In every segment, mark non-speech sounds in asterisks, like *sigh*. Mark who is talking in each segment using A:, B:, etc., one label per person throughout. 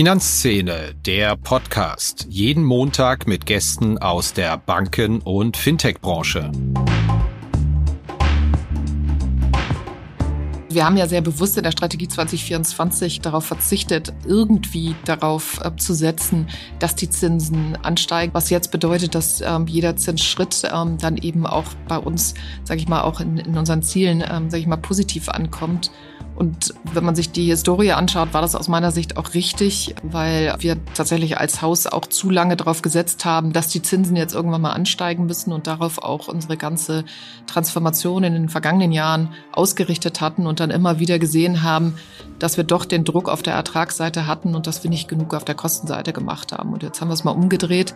A: Finanzszene, der Podcast. Jeden Montag mit Gästen aus der Banken- und Fintech-Branche.
B: Wir haben ja sehr bewusst in der Strategie 2024 darauf verzichtet, irgendwie darauf äh, zu setzen, dass die Zinsen ansteigen. Was jetzt bedeutet, dass ähm, jeder Zinsschritt ähm, dann eben auch bei uns, sage ich mal, auch in, in unseren Zielen, ähm, sage ich mal, positiv ankommt. Und wenn man sich die Historie anschaut, war das aus meiner Sicht auch richtig, weil wir tatsächlich als Haus auch zu lange darauf gesetzt haben, dass die Zinsen jetzt irgendwann mal ansteigen müssen und darauf auch unsere ganze Transformation in den vergangenen Jahren ausgerichtet hatten und dann immer wieder gesehen haben, dass wir doch den Druck auf der Ertragsseite hatten und dass wir nicht genug auf der Kostenseite gemacht haben. Und jetzt haben wir es mal umgedreht.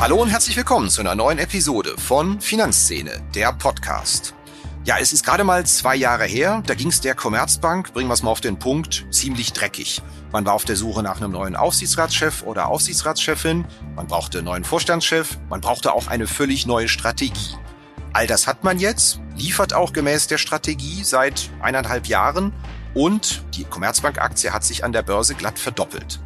A: Hallo und herzlich willkommen zu einer neuen Episode von Finanzszene, der Podcast. Ja, es ist gerade mal zwei Jahre her, da ging es der Commerzbank, bringen wir es mal auf den Punkt, ziemlich dreckig. Man war auf der Suche nach einem neuen Aufsichtsratschef oder Aufsichtsratschefin, man brauchte einen neuen Vorstandschef, man brauchte auch eine völlig neue Strategie. All das hat man jetzt, liefert auch gemäß der Strategie seit eineinhalb Jahren und die Commerzbank-Aktie hat sich an der Börse glatt verdoppelt.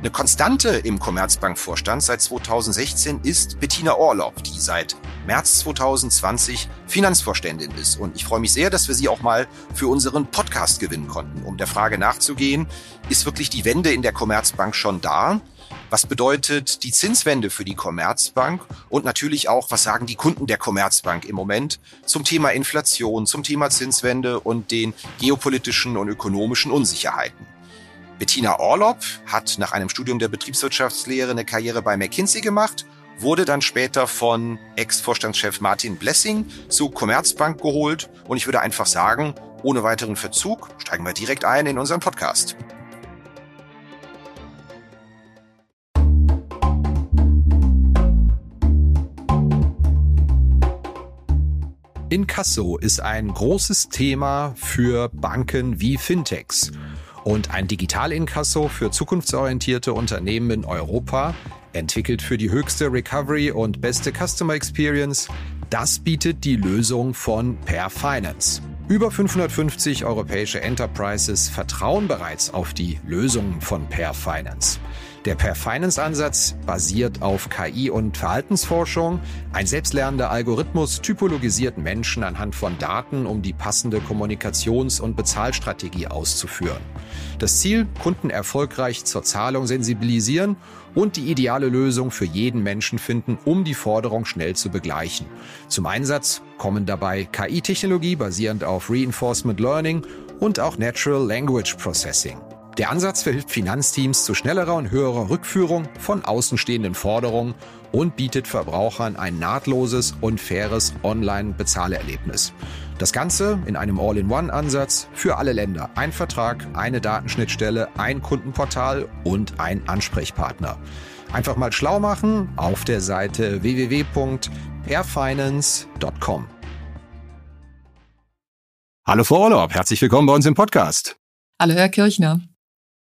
A: Eine Konstante im Commerzbank-Vorstand seit 2016 ist Bettina Orlob, die seit März 2020 Finanzvorständin ist. Und ich freue mich sehr, dass wir sie auch mal für unseren Podcast gewinnen konnten. Um der Frage nachzugehen, ist wirklich die Wende in der Commerzbank schon da? Was bedeutet die Zinswende für die Commerzbank? Und natürlich auch, was sagen die Kunden der Commerzbank im Moment zum Thema Inflation, zum Thema Zinswende und den geopolitischen und ökonomischen Unsicherheiten? Bettina Orlob hat nach einem Studium der Betriebswirtschaftslehre eine Karriere bei McKinsey gemacht, wurde dann später von Ex-Vorstandschef Martin Blessing zu Commerzbank geholt und ich würde einfach sagen, ohne weiteren Verzug steigen wir direkt ein in unseren Podcast. Inkasso ist ein großes Thema für Banken wie Fintechs. Und ein Digital-Inkasso für zukunftsorientierte Unternehmen in Europa, entwickelt für die höchste Recovery und beste Customer Experience, das bietet die Lösung von Per Finance. Über 550 europäische Enterprises vertrauen bereits auf die Lösungen von Per Finance. Der Per Finance Ansatz basiert auf KI und Verhaltensforschung. Ein selbstlernender Algorithmus typologisiert Menschen anhand von Daten, um die passende Kommunikations- und Bezahlstrategie auszuführen. Das Ziel, Kunden erfolgreich zur Zahlung sensibilisieren und die ideale Lösung für jeden Menschen finden, um die Forderung schnell zu begleichen. Zum Einsatz kommen dabei KI-Technologie basierend auf Reinforcement Learning und auch Natural Language Processing. Der Ansatz verhilft Finanzteams zu schnellerer und höherer Rückführung von außenstehenden Forderungen und bietet Verbrauchern ein nahtloses und faires Online-Bezahlerlebnis. Das Ganze in einem All-in-One-Ansatz für alle Länder. Ein Vertrag, eine Datenschnittstelle, ein Kundenportal und ein Ansprechpartner. Einfach mal schlau machen auf der Seite www.airfinance.com. Hallo Frau Orlob, herzlich willkommen bei uns im Podcast.
B: Hallo Herr Kirchner.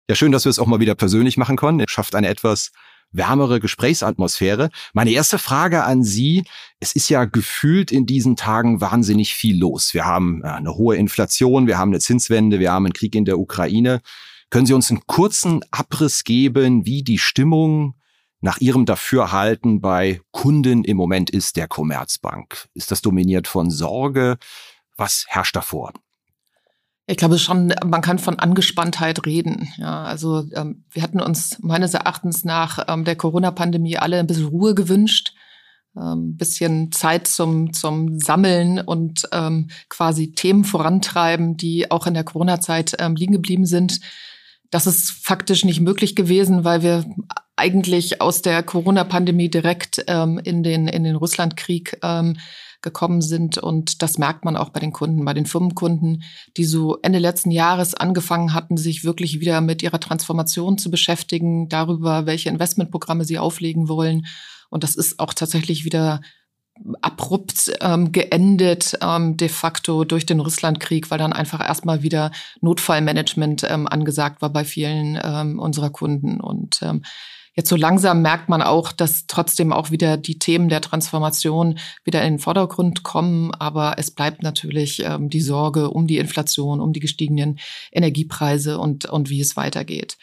A: Ja, schön, dass wir es auch mal wieder persönlich machen können. Es schafft eine etwas wärmere Gesprächsatmosphäre. Meine erste Frage an Sie. Es ist ja gefühlt in diesen Tagen wahnsinnig viel los. Wir haben eine hohe Inflation, wir haben eine Zinswende, wir haben einen Krieg in der Ukraine. Können Sie uns einen kurzen Abriss geben, wie die Stimmung nach Ihrem Dafürhalten bei Kunden im Moment ist der Commerzbank? Ist das dominiert von Sorge? Was herrscht davor?
B: Ich glaube schon, man kann von Angespanntheit reden. Ja, also ähm, wir hatten uns meines Erachtens nach ähm, der Corona-Pandemie alle ein bisschen Ruhe gewünscht, ähm, bisschen Zeit zum zum Sammeln und ähm, quasi Themen vorantreiben, die auch in der Corona-Zeit ähm, liegen geblieben sind. Das ist faktisch nicht möglich gewesen, weil wir eigentlich aus der Corona-Pandemie direkt in den in den Russlandkrieg gekommen sind. Und das merkt man auch bei den Kunden, bei den Firmenkunden, die so Ende letzten Jahres angefangen hatten, sich wirklich wieder mit ihrer Transformation zu beschäftigen, darüber, welche Investmentprogramme sie auflegen wollen. Und das ist auch tatsächlich wieder abrupt ähm, geendet ähm, de facto durch den Russlandkrieg, weil dann einfach erstmal wieder Notfallmanagement ähm, angesagt war bei vielen ähm, unserer Kunden. Und ähm, Jetzt so langsam merkt man auch, dass trotzdem auch wieder die Themen der Transformation wieder in den Vordergrund kommen. Aber es bleibt natürlich ähm, die Sorge um die Inflation, um die gestiegenen Energiepreise und, und wie es weitergeht.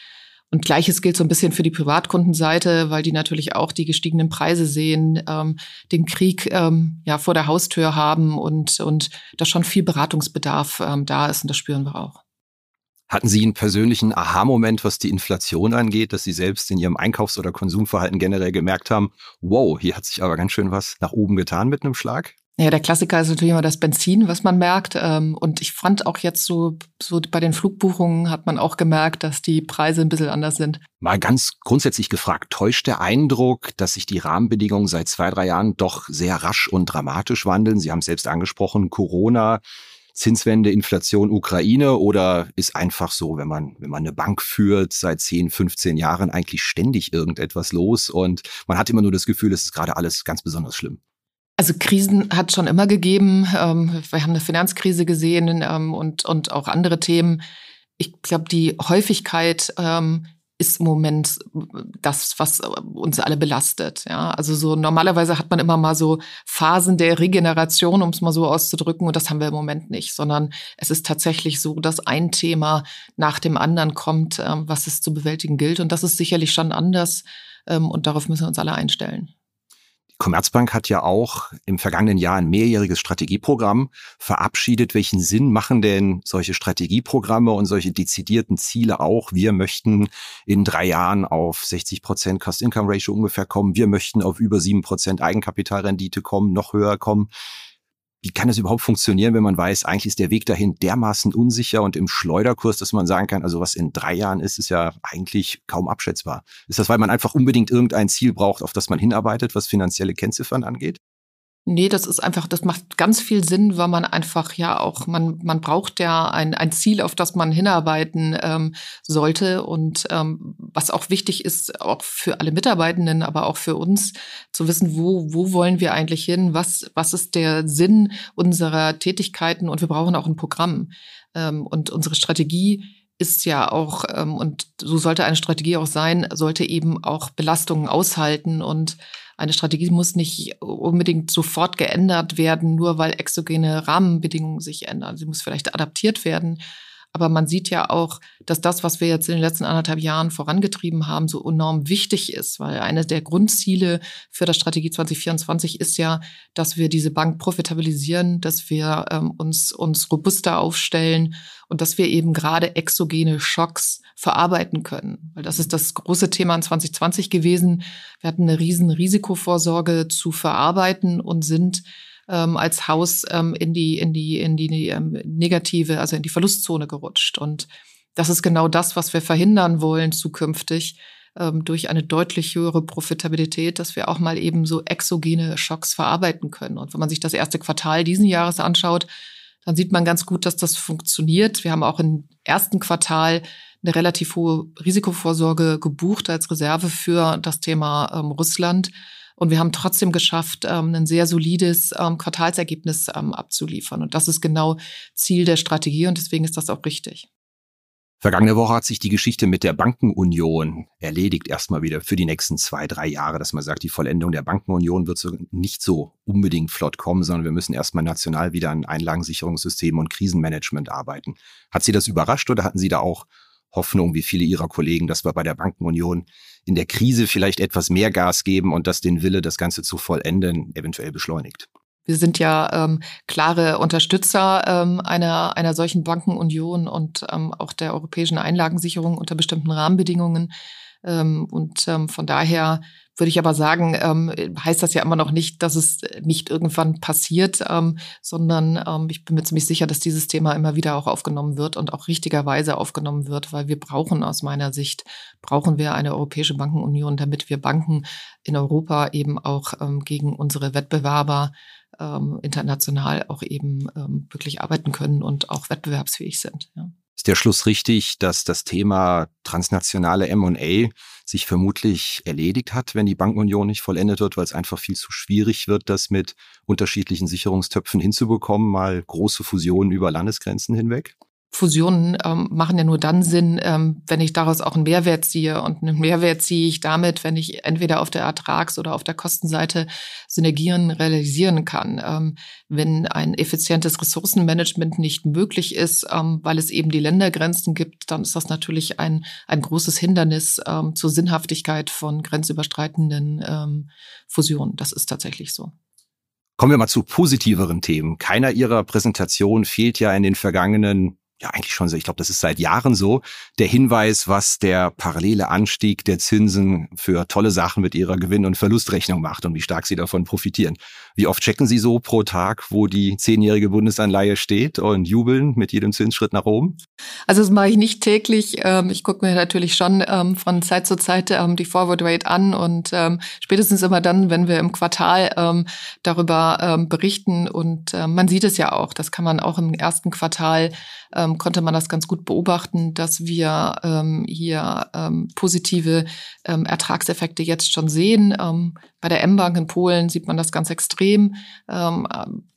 B: Und gleiches gilt so ein bisschen für die Privatkundenseite, weil die natürlich auch die gestiegenen Preise sehen, ähm, den Krieg ähm, ja vor der Haustür haben und, und da schon viel Beratungsbedarf ähm, da ist und das spüren wir auch.
A: Hatten Sie einen persönlichen Aha-Moment, was die Inflation angeht, dass Sie selbst in Ihrem Einkaufs- oder Konsumverhalten generell gemerkt haben, wow, hier hat sich aber ganz schön was nach oben getan mit einem Schlag?
B: Ja, der Klassiker ist natürlich immer das Benzin, was man merkt. Ähm, und ich fand auch jetzt so, so bei den Flugbuchungen hat man auch gemerkt, dass die Preise ein bisschen anders sind.
A: Mal ganz grundsätzlich gefragt, täuscht der Eindruck, dass sich die Rahmenbedingungen seit zwei, drei Jahren doch sehr rasch und dramatisch wandeln? Sie haben es selbst angesprochen, Corona, Zinswende, Inflation, Ukraine oder ist einfach so, wenn man, wenn man eine Bank führt, seit 10, 15 Jahren eigentlich ständig irgendetwas los und man hat immer nur das Gefühl, es ist gerade alles ganz besonders schlimm?
B: Also Krisen hat schon immer gegeben. Ähm, wir haben eine Finanzkrise gesehen ähm, und, und auch andere Themen. Ich glaube, die Häufigkeit ähm, ist im Moment das, was uns alle belastet. Ja, also so normalerweise hat man immer mal so Phasen der Regeneration, um es mal so auszudrücken, und das haben wir im Moment nicht, sondern es ist tatsächlich so, dass ein Thema nach dem anderen kommt, was es zu bewältigen gilt, und das ist sicherlich schon anders, und darauf müssen wir uns alle einstellen.
A: Commerzbank hat ja auch im vergangenen Jahr ein mehrjähriges Strategieprogramm verabschiedet. Welchen Sinn machen denn solche Strategieprogramme und solche dezidierten Ziele auch? Wir möchten in drei Jahren auf 60 Prozent Cost-Income-Ratio ungefähr kommen. Wir möchten auf über sieben Prozent Eigenkapitalrendite kommen, noch höher kommen. Wie kann das überhaupt funktionieren, wenn man weiß, eigentlich ist der Weg dahin dermaßen unsicher und im Schleuderkurs, dass man sagen kann, also was in drei Jahren ist, ist ja eigentlich kaum abschätzbar. Ist das, weil man einfach unbedingt irgendein Ziel braucht, auf das man hinarbeitet, was finanzielle Kennziffern angeht?
B: Nee, das ist einfach, das macht ganz viel Sinn, weil man einfach ja auch, man, man braucht ja ein, ein Ziel, auf das man hinarbeiten ähm, sollte. Und ähm, was auch wichtig ist, auch für alle Mitarbeitenden, aber auch für uns, zu wissen, wo, wo wollen wir eigentlich hin, was, was ist der Sinn unserer Tätigkeiten und wir brauchen auch ein Programm. Ähm, und unsere Strategie ist ja auch, ähm, und so sollte eine Strategie auch sein, sollte eben auch Belastungen aushalten und eine Strategie muss nicht unbedingt sofort geändert werden, nur weil exogene Rahmenbedingungen sich ändern. Sie muss vielleicht adaptiert werden. Aber man sieht ja auch, dass das, was wir jetzt in den letzten anderthalb Jahren vorangetrieben haben, so enorm wichtig ist, weil eine der Grundziele für das Strategie 2024 ist ja, dass wir diese Bank profitabilisieren, dass wir ähm, uns, uns robuster aufstellen und dass wir eben gerade exogene Schocks verarbeiten können. Weil das ist das große Thema in 2020 gewesen. Wir hatten eine riesen Risikovorsorge zu verarbeiten und sind ähm, als Haus ähm, in die, in die, in die ähm, negative, also in die Verlustzone gerutscht. Und das ist genau das, was wir verhindern wollen zukünftig ähm, durch eine deutlich höhere Profitabilität, dass wir auch mal eben so exogene Schocks verarbeiten können. Und wenn man sich das erste Quartal diesen Jahres anschaut, dann sieht man ganz gut, dass das funktioniert. Wir haben auch im ersten Quartal eine relativ hohe Risikovorsorge gebucht als Reserve für das Thema ähm, Russland. Und wir haben trotzdem geschafft, ähm, ein sehr solides ähm, Quartalsergebnis ähm, abzuliefern. Und das ist genau Ziel der Strategie und deswegen ist das auch richtig.
A: Vergangene Woche hat sich die Geschichte mit der Bankenunion erledigt, erstmal wieder für die nächsten zwei, drei Jahre, dass man sagt, die Vollendung der Bankenunion wird so nicht so unbedingt flott kommen, sondern wir müssen erstmal national wieder an Einlagensicherungssystemen und Krisenmanagement arbeiten. Hat Sie das überrascht oder hatten Sie da auch Hoffnung, wie viele Ihrer Kollegen, dass wir bei der Bankenunion in der Krise vielleicht etwas mehr Gas geben und dass den Wille, das Ganze zu vollenden, eventuell beschleunigt.
B: Wir sind ja ähm, klare Unterstützer ähm, einer, einer solchen Bankenunion und ähm, auch der europäischen Einlagensicherung unter bestimmten Rahmenbedingungen. Ähm, und ähm, von daher würde ich aber sagen, ähm, heißt das ja immer noch nicht, dass es nicht irgendwann passiert, ähm, sondern ähm, ich bin mir ziemlich sicher, dass dieses Thema immer wieder auch aufgenommen wird und auch richtigerweise aufgenommen wird, weil wir brauchen aus meiner Sicht, brauchen wir eine europäische Bankenunion, damit wir Banken in Europa eben auch ähm, gegen unsere Wettbewerber ähm, international auch eben ähm, wirklich arbeiten können und auch wettbewerbsfähig sind. Ja.
A: Ist der Schluss richtig, dass das Thema transnationale M&A sich vermutlich erledigt hat, wenn die Bankenunion nicht vollendet wird, weil es einfach viel zu schwierig wird, das mit unterschiedlichen Sicherungstöpfen hinzubekommen, mal große Fusionen über Landesgrenzen hinweg?
B: Fusionen ähm, machen ja nur dann Sinn, ähm, wenn ich daraus auch einen Mehrwert ziehe. Und einen Mehrwert ziehe ich damit, wenn ich entweder auf der Ertrags- oder auf der Kostenseite Synergien realisieren kann. Ähm, wenn ein effizientes Ressourcenmanagement nicht möglich ist, ähm, weil es eben die Ländergrenzen gibt, dann ist das natürlich ein, ein großes Hindernis ähm, zur Sinnhaftigkeit von grenzüberschreitenden ähm, Fusionen. Das ist tatsächlich so.
A: Kommen wir mal zu positiveren Themen. Keiner Ihrer Präsentation fehlt ja in den vergangenen ja eigentlich schon so, ich glaube, das ist seit Jahren so, der Hinweis, was der parallele Anstieg der Zinsen für tolle Sachen mit ihrer Gewinn- und Verlustrechnung macht und wie stark sie davon profitieren. Wie oft checken Sie so pro Tag, wo die zehnjährige Bundesanleihe steht und jubeln mit jedem Zinsschritt nach oben?
B: Also das mache ich nicht täglich. Ähm, ich gucke mir natürlich schon ähm, von Zeit zu Zeit ähm, die Forward Rate an und spätestens immer dann, wenn wir im Quartal darüber berichten und man sieht es ja auch, das kann man auch im ersten Quartal konnte man das ganz gut beobachten, dass wir hier positive Ertragseffekte jetzt schon sehen. Bei der M-Bank in Polen sieht man das ganz extrem, ähm,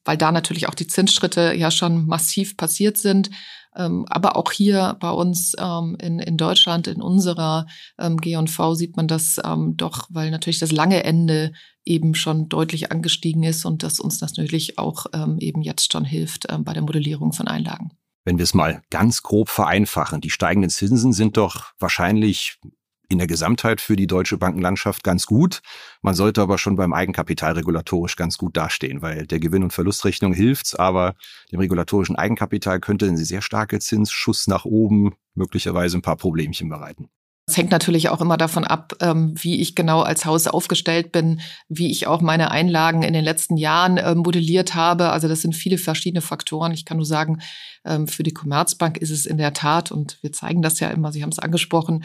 B: weil da natürlich auch die Zinsschritte ja schon massiv passiert sind. Ähm, aber auch hier bei uns ähm, in, in Deutschland, in unserer ähm, G&V sieht man das ähm, doch, weil natürlich das lange Ende eben schon deutlich angestiegen ist und das uns natürlich auch ähm, eben jetzt schon hilft ähm, bei der Modellierung von Einlagen
A: wenn wir es mal ganz grob vereinfachen, die steigenden Zinsen sind doch wahrscheinlich in der Gesamtheit für die deutsche Bankenlandschaft ganz gut. Man sollte aber schon beim Eigenkapital regulatorisch ganz gut dastehen, weil der Gewinn- und Verlustrechnung hilft's, aber dem regulatorischen Eigenkapital könnte ein sehr starke Zinsschuss nach oben möglicherweise ein paar Problemchen bereiten.
B: Es hängt natürlich auch immer davon ab, ähm, wie ich genau als Haus aufgestellt bin, wie ich auch meine Einlagen in den letzten Jahren ähm, modelliert habe. Also das sind viele verschiedene Faktoren. Ich kann nur sagen, ähm, für die Commerzbank ist es in der Tat, und wir zeigen das ja immer, Sie haben es angesprochen,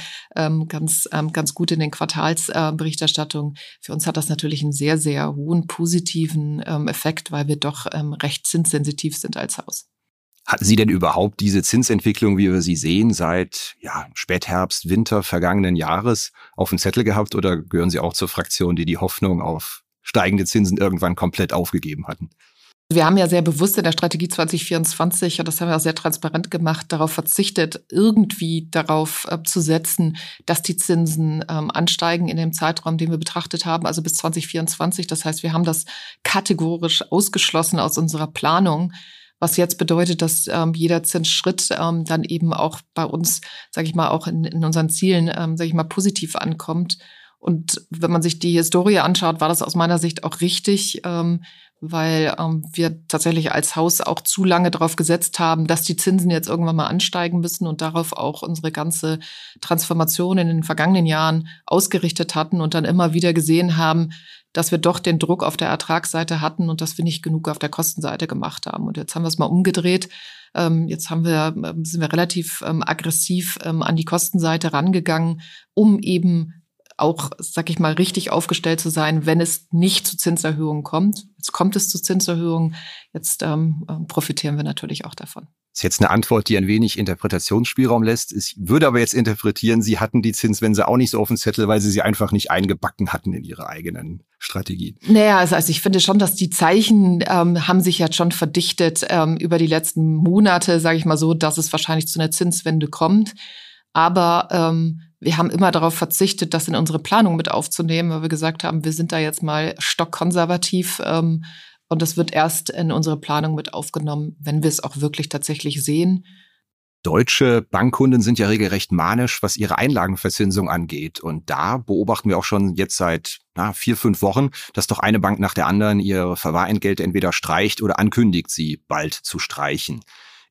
B: ganz, ganz gut in den Quartalsberichterstattungen. Für uns hat das natürlich einen sehr, sehr hohen positiven Effekt, weil wir doch recht zinssensitiv sind als Haus.
A: Hatten Sie denn überhaupt diese Zinsentwicklung, wie wir sie sehen, seit ja, Spätherbst, Winter vergangenen Jahres auf dem Zettel gehabt oder gehören Sie auch zur Fraktion, die die Hoffnung auf steigende Zinsen irgendwann komplett aufgegeben hatten?
B: Wir haben ja sehr bewusst in der Strategie 2024, und das haben wir auch sehr transparent gemacht, darauf verzichtet, irgendwie darauf äh, zu setzen, dass die Zinsen ähm, ansteigen in dem Zeitraum, den wir betrachtet haben, also bis 2024. Das heißt, wir haben das kategorisch ausgeschlossen aus unserer Planung was jetzt bedeutet, dass ähm, jeder Zinsschritt ähm, dann eben auch bei uns, sage ich mal, auch in, in unseren Zielen, ähm, sage ich mal, positiv ankommt. Und wenn man sich die Historie anschaut, war das aus meiner Sicht auch richtig, ähm, weil ähm, wir tatsächlich als Haus auch zu lange darauf gesetzt haben, dass die Zinsen jetzt irgendwann mal ansteigen müssen und darauf auch unsere ganze Transformation in den vergangenen Jahren ausgerichtet hatten und dann immer wieder gesehen haben, dass wir doch den Druck auf der Ertragsseite hatten und dass wir nicht genug auf der Kostenseite gemacht haben. Und jetzt haben wir es mal umgedreht. Ähm, jetzt haben wir, ähm, sind wir relativ ähm, aggressiv an die Kostenseite rangegangen, um eben auch, sag ich mal, richtig aufgestellt zu sein, wenn es nicht zu Zinserhöhungen kommt. Jetzt kommt es zu Zinserhöhungen. Jetzt ähm, profitieren wir natürlich auch davon.
A: Das ist jetzt eine Antwort, die ein wenig Interpretationsspielraum lässt. Ich würde aber jetzt interpretieren, Sie hatten die Zinswende auch nicht so auf dem Zettel, weil Sie sie einfach nicht eingebacken hatten in Ihre eigenen Strategien.
B: Naja, also, also ich finde schon, dass die Zeichen ähm, haben sich jetzt schon verdichtet ähm, über die letzten Monate, sage ich mal so, dass es wahrscheinlich zu einer Zinswende kommt. Aber ähm, wir haben immer darauf verzichtet, das in unsere Planung mit aufzunehmen, weil wir gesagt haben, wir sind da jetzt mal stockkonservativ. Ähm, und das wird erst in unsere Planung mit aufgenommen, wenn wir es auch wirklich tatsächlich sehen.
A: Deutsche Bankkunden sind ja regelrecht manisch, was ihre Einlagenversinsung angeht. Und da beobachten wir auch schon jetzt seit na, vier, fünf Wochen, dass doch eine Bank nach der anderen ihre Verwahrentgelte entweder streicht oder ankündigt, sie bald zu streichen.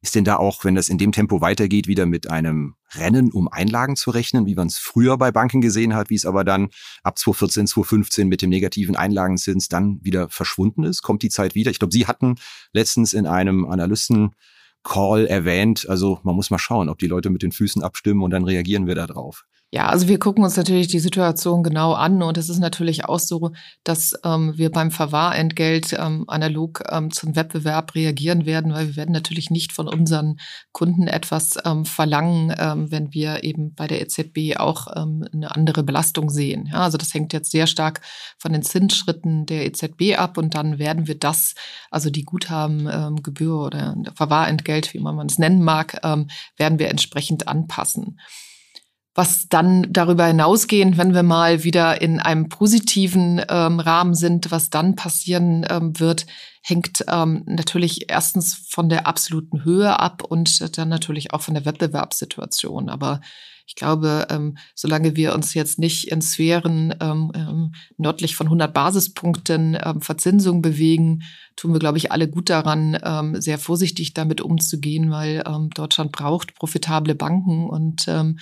A: Ist denn da auch, wenn das in dem Tempo weitergeht, wieder mit einem Rennen um Einlagen zu rechnen, wie man es früher bei Banken gesehen hat, wie es aber dann ab 2014, 2015 mit dem negativen Einlagenzins dann wieder verschwunden ist? Kommt die Zeit wieder? Ich glaube, Sie hatten letztens in einem Analysten Call erwähnt. Also man muss mal schauen, ob die Leute mit den Füßen abstimmen und dann reagieren wir da drauf.
B: Ja, also wir gucken uns natürlich die Situation genau an und es ist natürlich auch so, dass ähm, wir beim Verwahrentgelt ähm, analog ähm, zum Wettbewerb reagieren werden, weil wir werden natürlich nicht von unseren Kunden etwas ähm, verlangen, ähm, wenn wir eben bei der EZB auch ähm, eine andere Belastung sehen. Ja, also das hängt jetzt sehr stark von den Zinsschritten der EZB ab und dann werden wir das, also die Guthabengebühr oder Verwahrentgelt Entgelt, wie man es nennen mag, werden wir entsprechend anpassen. Was dann darüber hinausgehend, wenn wir mal wieder in einem positiven ähm, Rahmen sind, was dann passieren ähm, wird, hängt ähm, natürlich erstens von der absoluten Höhe ab und dann natürlich auch von der Wettbewerbssituation. Aber ich glaube, ähm, solange wir uns jetzt nicht in Sphären ähm, ähm, nördlich von 100 Basispunkten ähm, Verzinsung bewegen, tun wir, glaube ich, alle gut daran, ähm, sehr vorsichtig damit umzugehen, weil ähm, Deutschland braucht profitable Banken und ähm,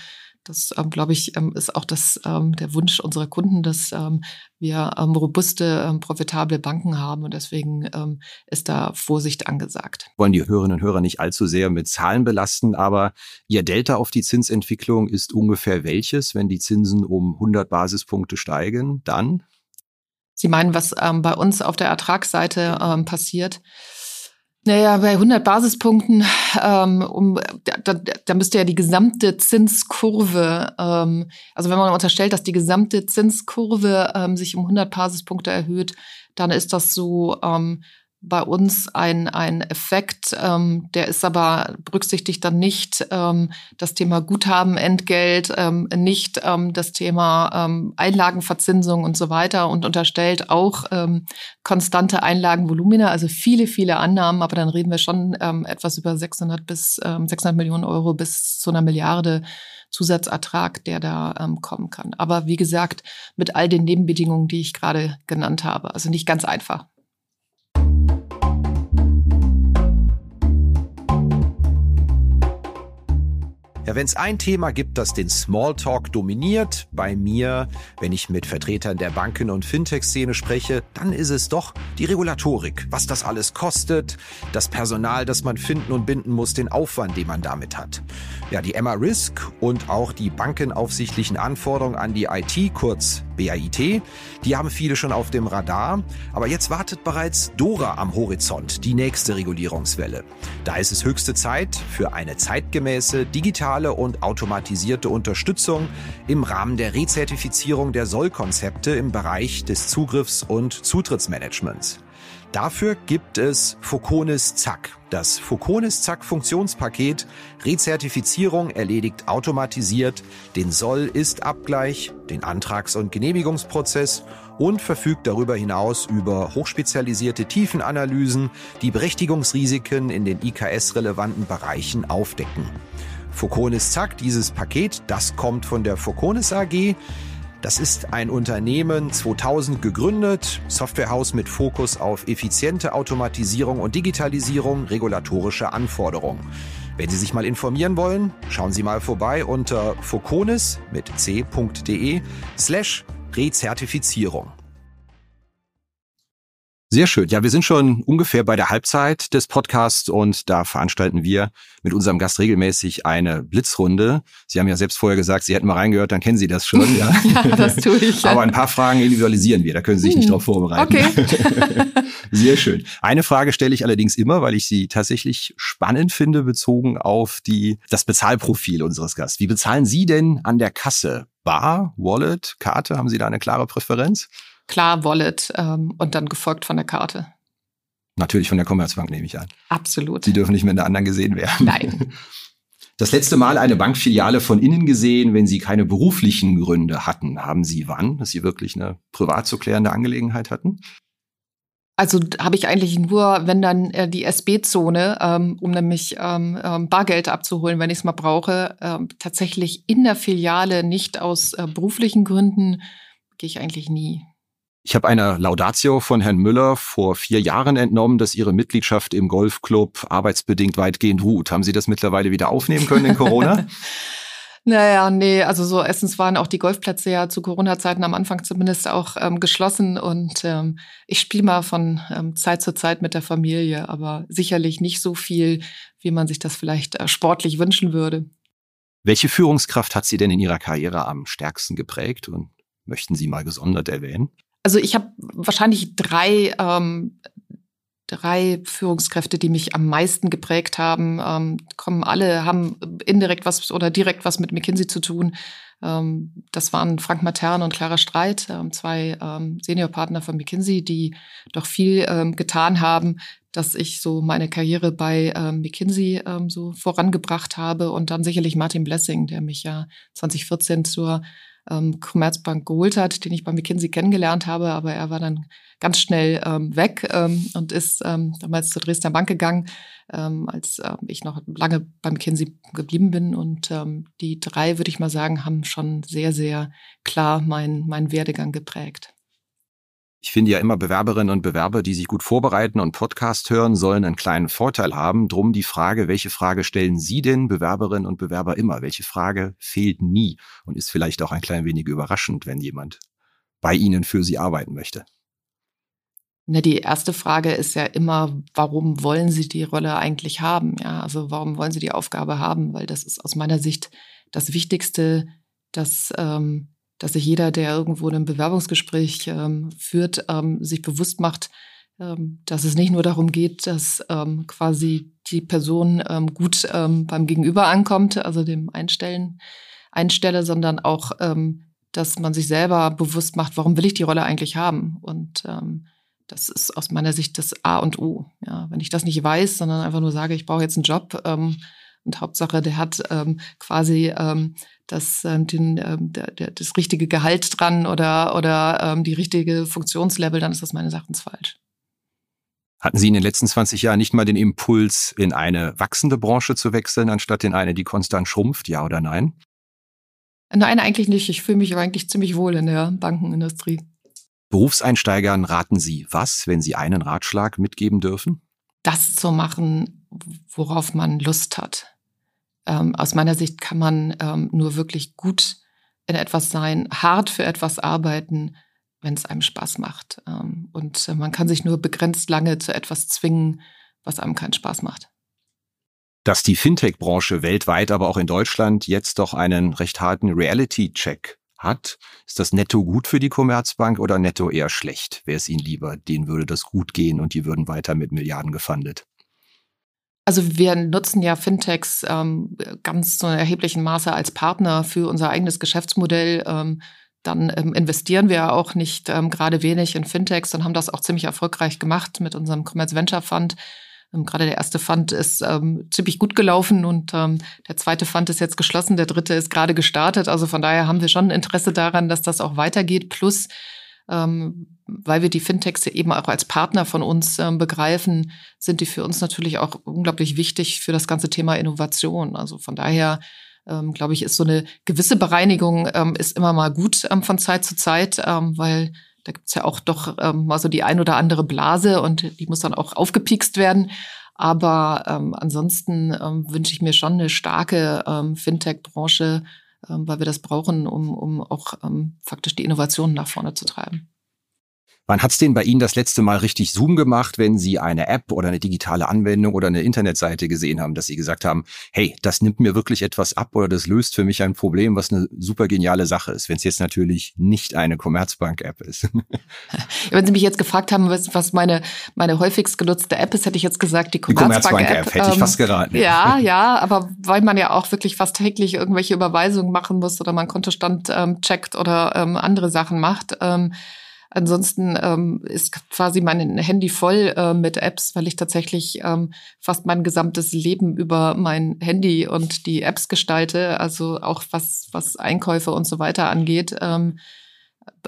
B: das, ähm, glaube ich, ähm, ist auch das, ähm, der Wunsch unserer Kunden, dass ähm, wir ähm, robuste, ähm, profitable Banken haben. Und deswegen ähm, ist da Vorsicht angesagt.
A: Wollen die Hörerinnen und Hörer nicht allzu sehr mit Zahlen belasten, aber Ihr Delta auf die Zinsentwicklung ist ungefähr welches, wenn die Zinsen um 100 Basispunkte steigen? Dann?
B: Sie meinen, was ähm, bei uns auf der Ertragsseite ähm, passiert? Naja, bei 100 Basispunkten, ähm, um, da, da müsste ja die gesamte Zinskurve, ähm, also wenn man unterstellt, dass die gesamte Zinskurve ähm, sich um 100 Basispunkte erhöht, dann ist das so ähm, bei uns ein, ein Effekt, ähm, der ist aber berücksichtigt dann nicht ähm, das Thema Guthabenentgelt, ähm, nicht ähm, das Thema ähm, Einlagenverzinsung und so weiter und unterstellt auch ähm, konstante Einlagenvolumina, also viele, viele Annahmen, aber dann reden wir schon ähm, etwas über 600 bis ähm, 600 Millionen Euro bis zu einer Milliarde Zusatzertrag, der da ähm, kommen kann. Aber wie gesagt, mit all den Nebenbedingungen, die ich gerade genannt habe, also nicht ganz einfach.
A: Ja, wenn es ein Thema gibt, das den Smalltalk dominiert, bei mir, wenn ich mit Vertretern der Banken- und Fintech-Szene spreche, dann ist es doch die Regulatorik. Was das alles kostet, das Personal, das man finden und binden muss, den Aufwand, den man damit hat. Ja, die Emma Risk und auch die bankenaufsichtlichen Anforderungen an die IT, kurz BAIT, die haben viele schon auf dem Radar. Aber jetzt wartet bereits Dora am Horizont, die nächste Regulierungswelle. Da ist es höchste Zeit für eine zeitgemäße, digitale und automatisierte Unterstützung im Rahmen der Rezertifizierung der Sollkonzepte im Bereich des Zugriffs- und Zutrittsmanagements. Dafür gibt es Foconis Zack. Das Foconis Zack Funktionspaket Rezertifizierung erledigt automatisiert den Soll-Ist-Abgleich, den Antrags- und Genehmigungsprozess und verfügt darüber hinaus über hochspezialisierte Tiefenanalysen, die Berechtigungsrisiken in den IKS-relevanten Bereichen aufdecken. Foconis Zack, dieses Paket, das kommt von der Foconis AG. Das ist ein Unternehmen 2000 gegründet, Softwarehaus mit Fokus auf effiziente Automatisierung und Digitalisierung regulatorische Anforderungen. Wenn Sie sich mal informieren wollen, schauen Sie mal vorbei unter foconis mit c.de slash Rezertifizierung. Sehr schön. Ja, wir sind schon ungefähr bei der Halbzeit des Podcasts und da veranstalten wir mit unserem Gast regelmäßig eine Blitzrunde. Sie haben ja selbst vorher gesagt, Sie hätten mal reingehört, dann kennen Sie das schon.
B: Ja, *laughs* ja das tue ich.
A: Aber ein paar Fragen individualisieren wir, da können Sie sich hm. nicht drauf vorbereiten.
B: Okay. *laughs*
A: Sehr schön. Eine Frage stelle ich allerdings immer, weil ich sie tatsächlich spannend finde, bezogen auf die, das Bezahlprofil unseres Gastes. Wie bezahlen Sie denn an der Kasse? Bar, Wallet, Karte? Haben Sie da eine klare Präferenz?
B: Klar Wallet ähm, und dann gefolgt von der Karte.
A: Natürlich von der Commerzbank nehme ich an.
B: Absolut.
A: Sie dürfen nicht mit einer anderen gesehen werden.
B: Nein. *laughs*
A: Das letzte Mal eine Bankfiliale von innen gesehen, wenn Sie keine beruflichen Gründe hatten, haben Sie wann? Dass Sie wirklich eine privat zu klärende Angelegenheit hatten?
B: Also habe ich eigentlich nur, wenn dann äh, die SB-Zone, ähm, um nämlich ähm, ähm, Bargeld abzuholen, wenn ich es mal brauche, ähm, tatsächlich in der Filiale nicht aus äh, beruflichen Gründen, gehe ich eigentlich nie.
A: Ich habe einer Laudatio von Herrn Müller vor vier Jahren entnommen, dass Ihre Mitgliedschaft im Golfclub arbeitsbedingt weitgehend ruht. Haben Sie das mittlerweile wieder aufnehmen können in Corona? *laughs*
B: Naja, nee, also so erstens waren auch die Golfplätze ja zu Corona-Zeiten am Anfang zumindest auch ähm, geschlossen und ähm, ich spiele mal von ähm, Zeit zu Zeit mit der Familie, aber sicherlich nicht so viel, wie man sich das vielleicht äh, sportlich wünschen würde.
A: Welche Führungskraft hat Sie denn in Ihrer Karriere am stärksten geprägt und möchten Sie mal gesondert erwähnen?
B: Also ich habe wahrscheinlich drei ähm, drei Führungskräfte, die mich am meisten geprägt haben, ähm, kommen alle, haben indirekt was oder direkt was mit McKinsey zu tun. Ähm, das waren Frank Matern und Clara Streit, ähm, zwei ähm, Seniorpartner von McKinsey, die doch viel ähm, getan haben, dass ich so meine Karriere bei ähm, McKinsey ähm, so vorangebracht habe. Und dann sicherlich Martin Blessing, der mich ja 2014 zur ähm, Commerzbank geholt hat, den ich bei McKinsey kennengelernt habe, aber er war dann ganz schnell ähm, weg ähm, und ist ähm, damals zur Dresdner Bank gegangen, ähm, als äh, ich noch lange bei McKinsey geblieben bin. Und ähm, die drei, würde ich mal sagen, haben schon sehr, sehr klar meinen mein Werdegang geprägt.
A: Ich finde ja immer Bewerberinnen und Bewerber, die sich gut vorbereiten und Podcast hören, sollen einen kleinen Vorteil haben. Drum die Frage, welche Frage stellen Sie denn Bewerberinnen und Bewerber immer? Welche Frage fehlt nie und ist vielleicht auch ein klein wenig überraschend, wenn jemand bei Ihnen für Sie arbeiten möchte?
B: Na, die erste Frage ist ja immer, warum wollen Sie die Rolle eigentlich haben? Ja, also warum wollen Sie die Aufgabe haben? Weil das ist aus meiner Sicht das Wichtigste, dass ähm, dass sich jeder, der irgendwo ein Bewerbungsgespräch ähm, führt, ähm, sich bewusst macht, ähm, dass es nicht nur darum geht, dass ähm, quasi die Person ähm, gut beim Gegenüber ankommt, also dem Einstellen, Einsteller, sondern auch, dass man sich selber bewusst macht, warum will ich die Rolle eigentlich haben? Und das ist aus meiner Sicht das A und O. Ja, wenn ich das nicht weiß, sondern einfach nur sage, ich brauche jetzt einen Job ähm, und Hauptsache, der hat ähm, quasi ähm, das, ähm, den, ähm, der, der, das richtige Gehalt dran oder, oder ähm, die richtige Funktionslevel, dann ist das meines Erachtens falsch.
A: Hatten Sie in den letzten 20 Jahren nicht mal den Impuls, in eine wachsende Branche zu wechseln, anstatt in eine, die konstant schrumpft, ja oder nein?
B: Nein, eigentlich nicht. Ich fühle mich eigentlich ziemlich wohl in der Bankenindustrie.
A: Berufseinsteigern raten Sie was, wenn Sie einen Ratschlag mitgeben dürfen?
B: Das zu machen, worauf man Lust hat ähm, aus meiner Sicht kann man ähm, nur wirklich gut in etwas sein, hart für etwas arbeiten, wenn es einem Spaß macht. Ähm, und äh, man kann sich nur begrenzt lange zu etwas zwingen, was einem keinen Spaß macht.
A: Dass die Fintech-Branche weltweit, aber auch in Deutschland jetzt doch einen recht harten Reality-Check hat, ist das netto gut für die Commerzbank oder netto eher schlecht? Wäre es Ihnen lieber, denen würde das gut gehen und die würden weiter mit Milliarden gefundet?
B: Also wir nutzen ja Fintechs ähm, ganz zu erheblichen Maße als Partner für unser eigenes Geschäftsmodell. Ähm, dann ähm, investieren wir auch nicht ähm, gerade wenig in Fintechs und haben das auch ziemlich erfolgreich gemacht mit unserem Commerce Venture Fund. Ähm, gerade der erste Fund ist ähm, ziemlich gut gelaufen und ähm, der zweite Fund ist jetzt geschlossen, der dritte ist gerade gestartet. Also von daher haben wir schon Interesse daran, dass das auch weitergeht. Plus ähm, weil wir die Fintechs eben auch als Partner von uns ähm, begreifen, sind die für uns natürlich auch unglaublich wichtig für das ganze Thema Innovation. Also von daher ähm, glaube ich, ist so eine gewisse Bereinigung ähm, ist immer mal gut ähm, von Zeit zu Zeit, ähm, weil da gibt's ja auch doch ähm, mal so die ein oder andere Blase und die muss dann auch aufgepikst werden. Aber ähm, ansonsten ähm, wünsche ich mir schon eine starke ähm, Fintech-Branche, weil wir das brauchen, um, um auch ähm, faktisch die Innovationen nach vorne zu treiben.
A: Wann hat's denn bei Ihnen das letzte Mal richtig Zoom gemacht, wenn Sie eine App oder eine digitale Anwendung oder eine Internetseite gesehen haben, dass Sie gesagt haben, hey, das nimmt mir wirklich etwas ab oder das löst für mich ein Problem, was eine super geniale Sache ist, wenn es jetzt natürlich nicht eine Commerzbank-App ist. *laughs*
B: Wenn Sie mich jetzt gefragt haben, was, meine, meine häufigst genutzte App ist, hätte ich jetzt gesagt, die Commerzbank-App. Die Commerzbank-App,
A: hätte ich fast geraten.
B: Ja, *laughs* ja, aber weil man ja auch wirklich fast täglich irgendwelche Überweisungen machen muss oder man Kontostand ähm, checkt oder ähm, andere Sachen macht, ähm, Ansonsten ähm, ist quasi mein Handy voll äh, mit Apps, weil ich tatsächlich ähm, fast mein gesamtes Leben über mein Handy und die Apps gestalte, also auch was, was Einkäufe und so weiter angeht. Ähm,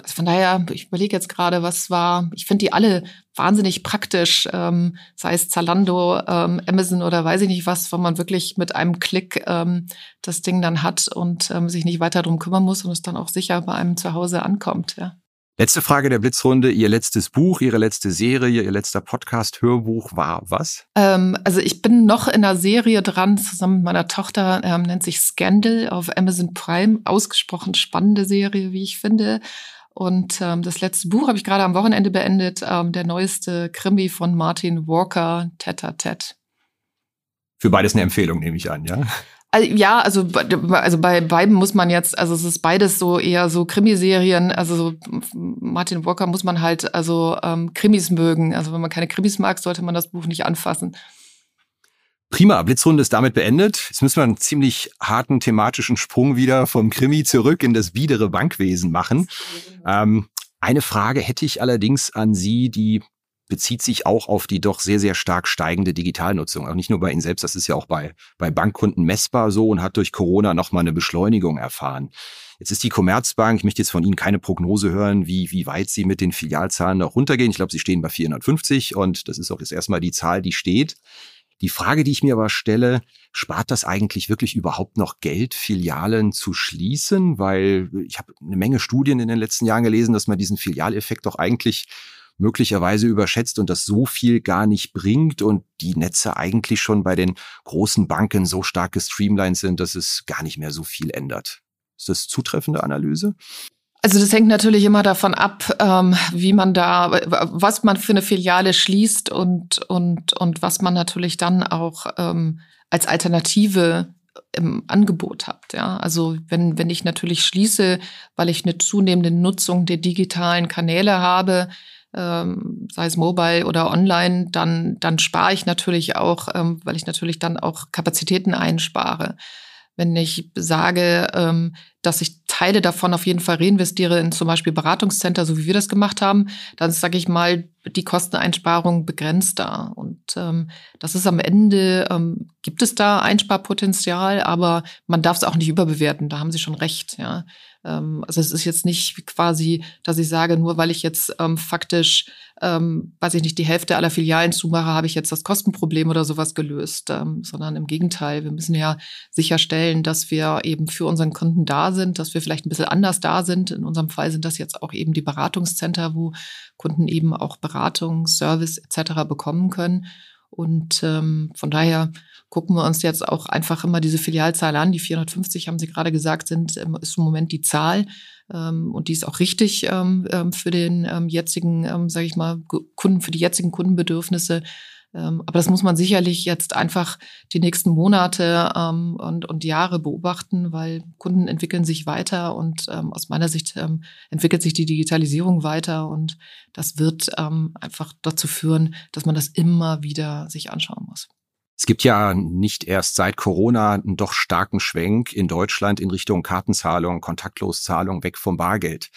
B: von daher, ich überlege jetzt gerade, was war, ich finde die alle wahnsinnig praktisch, ähm, sei es Zalando, ähm, Amazon oder weiß ich nicht was, wo man wirklich mit einem Klick ähm, das Ding dann hat und ähm, sich nicht weiter drum kümmern muss und es dann auch sicher bei einem zu Hause ankommt. Ja.
A: Letzte Frage der Blitzrunde. Ihr letztes Buch, Ihre letzte Serie, Ihr letzter Podcast, Hörbuch war was?
B: Ähm, also ich bin noch in einer Serie dran, zusammen mit meiner Tochter, ähm, nennt sich Scandal auf Amazon Prime. Ausgesprochen spannende Serie, wie ich finde. Und ähm, das letzte Buch habe ich gerade am Wochenende beendet, ähm, der neueste Krimi von Martin Walker, Tete Tet.
A: Für beides eine Empfehlung, nehme ich an, ja?
B: Also, ja, also, also bei beiden muss man jetzt, also es ist beides so eher so Krimiserien. Also Martin Walker muss man halt also ähm, Krimis mögen. Also wenn man keine Krimis mag, sollte man das Buch nicht anfassen.
A: Prima, Blitzrunde ist damit beendet. Jetzt müssen wir einen ziemlich harten thematischen Sprung wieder vom Krimi zurück in das biedere Bankwesen machen. Ähm, eine Frage hätte ich allerdings an Sie, die bezieht sich auch auf die doch sehr, sehr stark steigende Digitalnutzung. Auch nicht nur bei Ihnen selbst, das ist ja auch bei, bei Bankkunden messbar so und hat durch Corona nochmal eine Beschleunigung erfahren. Jetzt ist die Commerzbank, ich möchte jetzt von Ihnen keine Prognose hören, wie, wie weit Sie mit den Filialzahlen noch runtergehen. Ich glaube, Sie stehen bei 450 und das ist auch jetzt erstmal die Zahl, die steht. Die Frage, die ich mir aber stelle, spart das eigentlich wirklich überhaupt noch Geld, Filialen zu schließen? Weil ich habe eine Menge Studien in den letzten Jahren gelesen, dass man diesen Filialeffekt doch eigentlich möglicherweise überschätzt und das so viel gar nicht bringt und die Netze eigentlich schon bei den großen Banken so stark gestreamlined sind, dass es gar nicht mehr so viel ändert. Ist das zutreffende Analyse?
B: Also das hängt natürlich immer davon ab, ähm, wie man da, was man für eine Filiale schließt und und und was man natürlich dann auch ähm, als Alternative im Angebot hat. Ja, also wenn wenn ich natürlich schließe, weil ich eine zunehmende Nutzung der digitalen Kanäle habe, ähm, sei es mobile oder online, dann dann spare ich natürlich auch, ähm, weil ich natürlich dann auch Kapazitäten einspare. Wenn ich sage, ähm, dass ich Teile davon auf jeden Fall reinvestiere in zum Beispiel Beratungscenter, so wie wir das gemacht haben, dann sage ich mal, die Kosteneinsparung begrenzt da. Und ähm, das ist am Ende, ähm, gibt es da Einsparpotenzial, aber man darf es auch nicht überbewerten, da haben Sie schon recht, ja. Ähm, also es ist jetzt nicht quasi, dass ich sage, nur weil ich jetzt ähm, faktisch, ähm, weiß ich nicht, die Hälfte aller Filialen zumache, habe ich jetzt das Kostenproblem oder sowas gelöst, ähm, sondern im Gegenteil. Wir müssen ja sicherstellen, dass wir eben für unseren Kunden da sind, dass wir vielleicht ein bisschen anders da sind. In unserem Fall sind das jetzt auch eben die Beratungscenter, wo Kunden eben auch Beratung, Service etc. bekommen können. Und ähm, von daher gucken wir uns jetzt auch einfach immer diese Filialzahl an. Die 450 haben Sie gerade gesagt, sind ähm, ist im Moment die Zahl ähm, und die ist auch richtig ähm, für den jetzigen, ähm, sage ich mal, Kunden für die jetzigen Kundenbedürfnisse. Ähm, aber das muss man sicherlich jetzt einfach die nächsten Monate ähm, und, und Jahre beobachten, weil Kunden entwickeln sich weiter und ähm, aus meiner Sicht entwickelt sich die Digitalisierung weiter und das wird einfach dazu führen, dass man das immer wieder sich anschauen muss.
A: Es gibt ja nicht erst seit Corona einen doch starken Schwenk in Deutschland in Richtung Kartenzahlung, Kontaktloszahlung, weg vom Bargeld.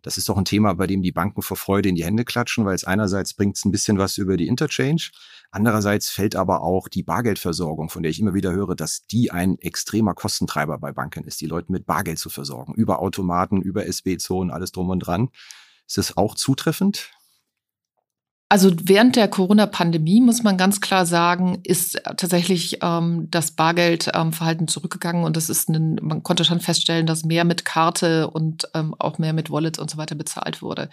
A: Das ist doch ein Thema, bei dem die Banken vor Freude in die Hände klatschen, weil es einerseits bringt es ein bisschen was über die Interchange, Andererseits fällt aber auch die Bargeldversorgung, von der ich immer wieder höre, dass die ein extremer Kostentreiber bei Banken ist, die Leute mit Bargeld zu versorgen, über Automaten, über SB-Zonen, alles drum und dran. Ist das auch zutreffend?
B: Also während der Corona-Pandemie muss man ganz klar sagen, ist tatsächlich ähm, das Bargeldverhalten ähm, zurückgegangen und das ist ein, man konnte schon feststellen, dass mehr mit Karte und ähm, auch mehr mit Wallet und so weiter bezahlt wurde.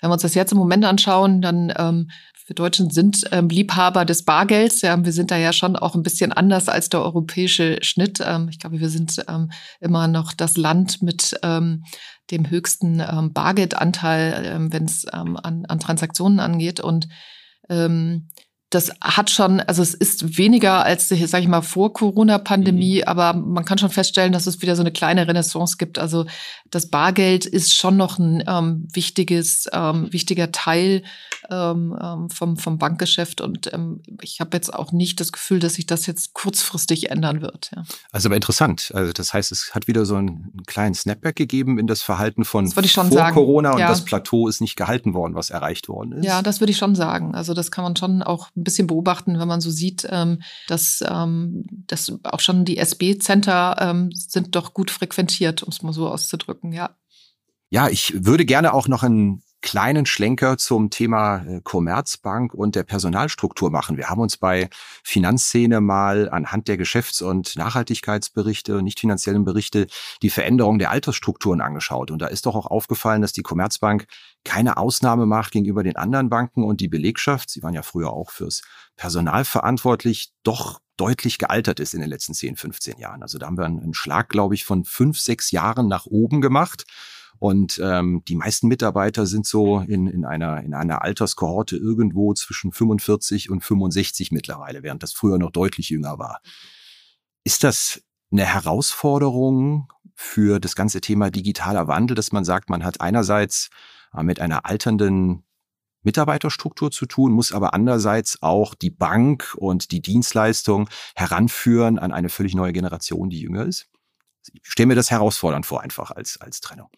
B: Wenn wir uns das jetzt im Moment anschauen, dann ähm, wir Deutschen sind ähm, Liebhaber des Bargelds. Ja, wir sind da ja schon auch ein bisschen anders als der europäische Schnitt. Ähm, ich glaube, wir sind ähm, immer noch das Land mit ähm, dem höchsten ähm, Bargeldanteil, ähm, wenn es an, an Transaktionen angeht. Und das hat schon, also es ist weniger als, sage ich mal, vor Corona-Pandemie, mhm. aber man kann schon feststellen, dass es wieder so eine kleine Renaissance gibt. Also das Bargeld ist schon noch ein ähm, wichtiges, ähm, wichtiger Teil ähm, ähm vom, vom Bankgeschäft und ähm, ich habe jetzt auch nicht das Gefühl, dass sich das jetzt kurzfristig ändern wird. Ja.
A: Also aber interessant. Also das heißt, es hat wieder so einen kleinen Snapback gegeben in das Verhalten von
B: das
A: vor
B: sagen.
A: Corona und
B: ja.
A: das Plateau ist nicht gehalten worden, was erreicht worden ist.
B: Ja, das würde ich schon sagen. Also das kann man schon auch ein bisschen beobachten, wenn man so sieht, ähm, dass, ähm, dass auch schon die SB-Center ähm, sind doch gut frequentiert, um es mal so auszudrücken, ja.
A: Ja, ich würde gerne auch noch einen kleinen Schlenker zum Thema äh, Commerzbank und der Personalstruktur machen. Wir haben uns bei Finanzszene mal anhand der Geschäfts- und Nachhaltigkeitsberichte und nicht finanziellen Berichte die Veränderung der Altersstrukturen angeschaut. Und da ist doch auch aufgefallen, dass die Commerzbank keine Ausnahme macht gegenüber den anderen Banken und die Belegschaft, sie waren ja früher auch fürs Personal verantwortlich, doch deutlich gealtert ist in den letzten 10, 15 Jahren. Also da haben wir einen Schlag, glaube ich, von fünf, sechs Jahren nach oben gemacht. Und ähm, die meisten Mitarbeiter sind so in, in, einer, in einer Alterskohorte irgendwo zwischen 45 und 65 mittlerweile, während das früher noch deutlich jünger war. Ist das eine Herausforderung für das ganze Thema digitaler Wandel, dass man sagt, man hat einerseits äh, mit einer alternden Mitarbeiterstruktur zu tun, muss aber andererseits auch die Bank und die Dienstleistung heranführen an eine völlig neue Generation, die jünger ist. Ich stelle mir das herausfordernd vor, einfach als, als Trennung.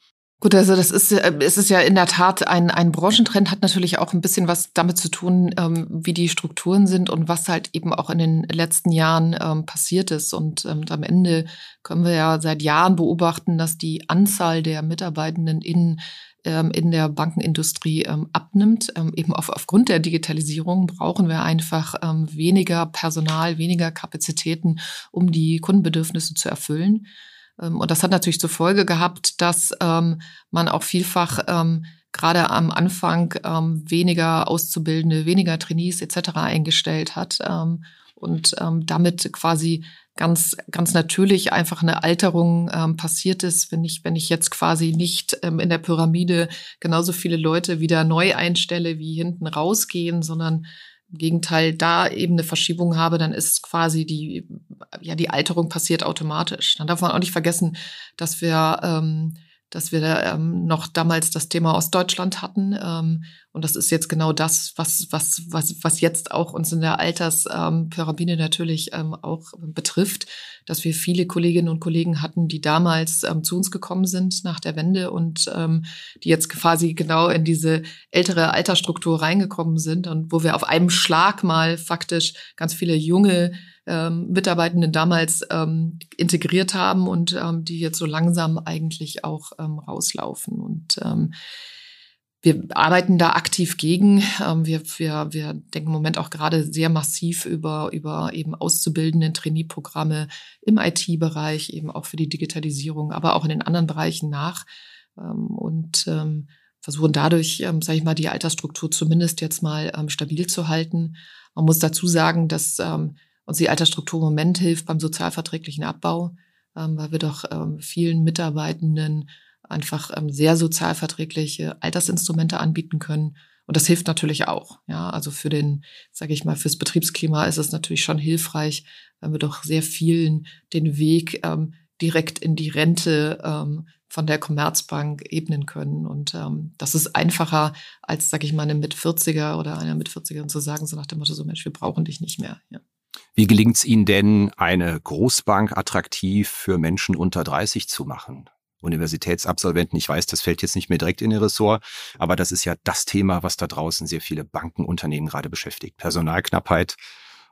B: Gut, also das ist, äh, es ist ja in der Tat ein, ein Branchentrend, hat natürlich auch ein bisschen was damit zu tun, ähm, wie die Strukturen sind und was halt eben auch in den letzten Jahren ähm, passiert ist. Und ähm, am Ende können wir ja seit Jahren beobachten, dass die Anzahl der Mitarbeitenden in ähm, in der Bankenindustrie ähm, abnimmt. Ähm, eben auf, aufgrund der Digitalisierung brauchen wir einfach weniger Personal, weniger Kapazitäten, um die Kundenbedürfnisse zu erfüllen. Ähm, und das hat natürlich zur Folge gehabt, dass ähm, man auch vielfach ähm, gerade am Anfang ähm, weniger Auszubildende, weniger Trainees etc. eingestellt hat ähm, und ähm, damit quasi ganz ganz natürlich einfach eine Alterung passiert ist, wenn ich wenn ich jetzt quasi nicht in der Pyramide genauso viele Leute wieder neu einstelle, wie hinten rausgehen, sondern im Gegenteil da eben eine Verschiebung habe, dann ist quasi die, ja, die Alterung passiert automatisch. Dann darf man auch nicht vergessen, dass wir ähm, dass wir ähm, noch damals das Thema Ostdeutschland hatten. Ähm, und das ist jetzt genau das, was, was, was, was jetzt auch uns in der Alterspyramide ähm, natürlich ähm, auch betrifft, dass wir viele Kolleginnen und Kollegen hatten, die damals ähm, zu uns gekommen sind nach der Wende und ähm, die jetzt quasi genau in diese ältere Altersstruktur reingekommen sind und wo wir auf einem Schlag mal faktisch ganz viele junge ähm, Mitarbeitenden damals ähm, integriert haben und ähm, die jetzt so langsam eigentlich auch ähm, rauslaufen. Und ähm, wir arbeiten da aktiv gegen. Ähm, wir, wir, wir denken im Moment auch gerade sehr massiv über, über eben auszubildenden Trainee-Programme im IT-Bereich, eben auch für die Digitalisierung, aber auch in den anderen Bereichen nach. Ähm, und ähm, versuchen dadurch, ähm, sage ich mal, die Altersstruktur zumindest jetzt mal ähm, stabil zu halten. Man muss dazu sagen, dass ähm, uns die Altersstruktur im Moment hilft beim sozialverträglichen Abbau, ähm, weil wir doch ähm, vielen Mitarbeitenden einfach ähm, sehr sozialverträgliche Altersinstrumente anbieten können. Und das hilft natürlich auch. Ja, also für den, sage ich mal, fürs Betriebsklima ist es natürlich schon hilfreich, wenn wir doch sehr vielen den Weg ähm, direkt in die Rente ähm, von der Commerzbank ebnen können. Und ähm, das ist einfacher, als, sage ich mal, einem mit 40er oder einer mit 40er zu sagen, so nach dem Motto, so Mensch, wir brauchen dich nicht mehr. Ja.
A: Wie gelingt es Ihnen denn, eine Großbank attraktiv für Menschen unter 30 zu machen? Universitätsabsolventen, ich weiß, das fällt jetzt nicht mehr direkt in Ihr Ressort, aber das ist ja das Thema, was da draußen sehr viele Bankenunternehmen gerade beschäftigt. Personalknappheit.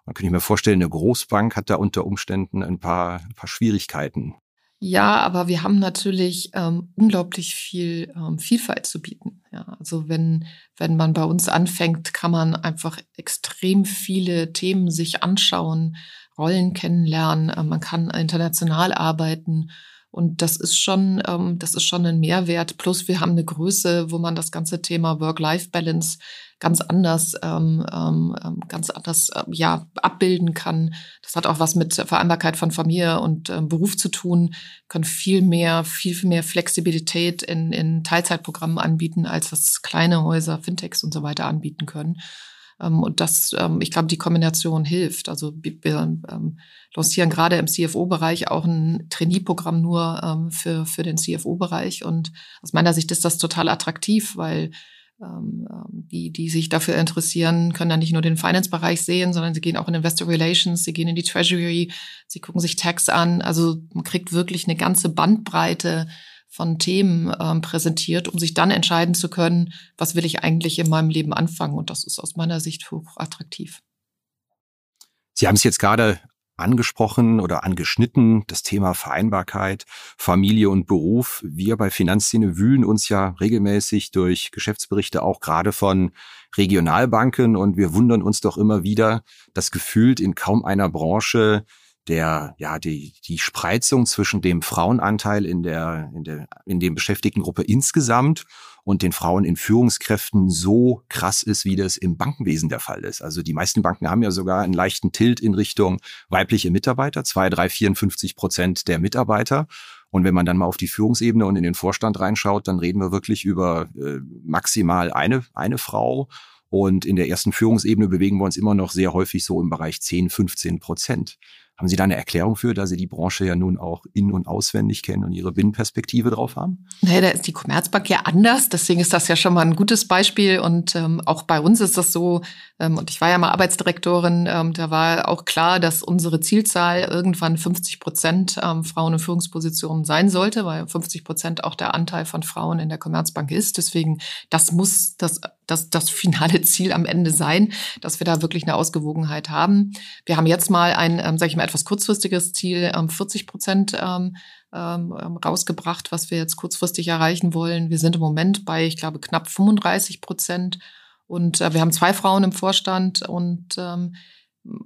A: Man könnte mir vorstellen, eine Großbank hat da unter Umständen ein paar, ein paar Schwierigkeiten.
B: Ja, aber wir haben natürlich ähm, unglaublich viel ähm, Vielfalt zu bieten. Ja, also wenn, wenn man bei uns anfängt, kann man einfach extrem viele Themen sich anschauen, Rollen kennenlernen, äh, man kann international arbeiten. Und das ist schon, ähm, das ist schon ein Mehrwert. Plus wir haben eine Größe, wo man das ganze Thema Work-Life-Balance ganz anders, ähm, ähm, ähm, ganz anders äh, ja abbilden kann. Das hat auch was mit Vereinbarkeit von Familie und ähm, Beruf zu tun. Können viel mehr, viel, viel mehr Flexibilität in, in Teilzeitprogrammen anbieten, als was kleine Häuser, Fintechs und so weiter anbieten können. Ähm, und das, ähm, ich glaube, die Kombination hilft. Also wir lancieren gerade im CFO-Bereich auch ein Trainee-Programm nur für, für den CFO-Bereich. Und aus meiner Sicht ist das total attraktiv, weil die, die sich dafür interessieren, können dann nicht nur den Finance-Bereich sehen, sondern sie gehen auch in Investor Relations, sie gehen in die Treasury, sie gucken sich Tax an. Also man kriegt wirklich eine ganze Bandbreite von Themen ähm, präsentiert, um sich dann entscheiden zu können, was will ich eigentlich in meinem Leben anfangen. Und das ist aus meiner Sicht hoch attraktiv.
A: Sie haben es jetzt gerade angesprochen oder angeschnitten, das Thema Vereinbarkeit, Familie und Beruf. Wir bei Finanzszene wühlen uns ja regelmäßig durch Geschäftsberichte auch gerade von Regionalbanken und wir wundern uns doch immer wieder, dass gefühlt in kaum einer Branche der, ja, die, die Spreizung zwischen dem Frauenanteil in der, in der, in dem Beschäftigtengruppe insgesamt und den Frauen in Führungskräften so krass ist, wie das im Bankenwesen der Fall ist. Also die meisten Banken haben ja sogar einen leichten Tilt in Richtung weibliche Mitarbeiter, zwei, drei, 54 Prozent der Mitarbeiter. Und wenn man dann mal auf die Führungsebene und in den Vorstand reinschaut, dann reden wir wirklich über äh, maximal eine, eine Frau. Und in der ersten Führungsebene bewegen wir uns immer noch sehr häufig so im Bereich 10, 15 Prozent. Haben Sie da eine Erklärung für, da Sie die Branche ja nun auch in- und auswendig kennen und Ihre Binnenperspektive drauf haben?
B: Nee, da ist die Commerzbank ja anders. Deswegen ist das ja schon mal ein gutes Beispiel. Und ähm, auch bei uns ist das so, ähm, und ich war ja mal Arbeitsdirektorin, ähm, da war auch klar, dass unsere Zielzahl irgendwann 50 Prozent ähm, Frauen in Führungspositionen sein sollte, weil 50 Prozent auch der Anteil von Frauen in der Commerzbank ist. Deswegen, das muss das, das, das finale *laughs* Ziel am Ende sein, dass wir da wirklich eine Ausgewogenheit haben. Wir haben jetzt mal ein, ähm, sage ich mal, etwas kurzfristiges Ziel, ähm, 40 Prozent ähm, ähm, rausgebracht, was wir jetzt kurzfristig erreichen wollen. Wir sind im Moment bei, ich glaube, knapp 35 Prozent. Und äh, wir haben zwei Frauen im Vorstand und ähm,